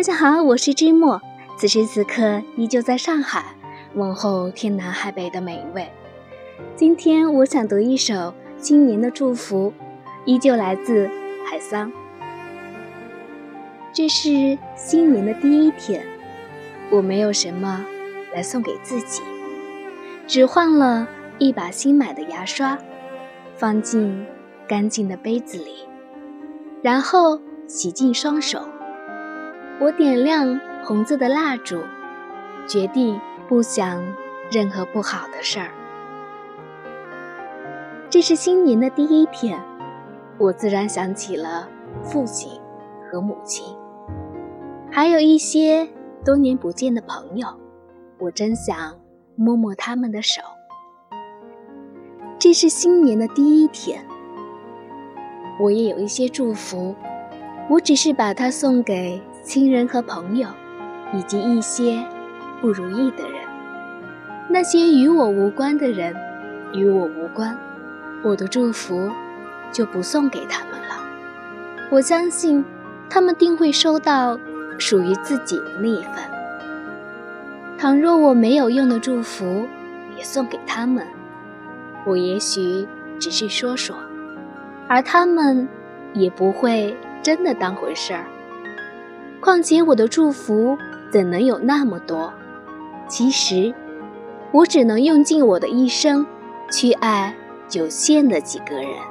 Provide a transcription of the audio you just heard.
大家好，我是芝墨，此时此刻依旧在上海，问候天南海北的每一位。今天我想读一首新年的祝福，依旧来自海桑。这是新年的第一天，我没有什么来送给自己，只换了一把新买的牙刷，放进干净的杯子里，然后洗净双手。我点亮红色的蜡烛，决定不想任何不好的事儿。这是新年的第一天，我自然想起了父亲和母亲，还有一些多年不见的朋友。我真想摸摸他们的手。这是新年的第一天，我也有一些祝福，我只是把它送给。亲人和朋友，以及一些不如意的人，那些与我无关的人，与我无关，我的祝福就不送给他们了。我相信，他们定会收到属于自己的那一份。倘若我没有用的祝福也送给他们，我也许只是说说，而他们也不会真的当回事儿。况且我的祝福怎能有那么多？其实，我只能用尽我的一生去爱有限的几个人。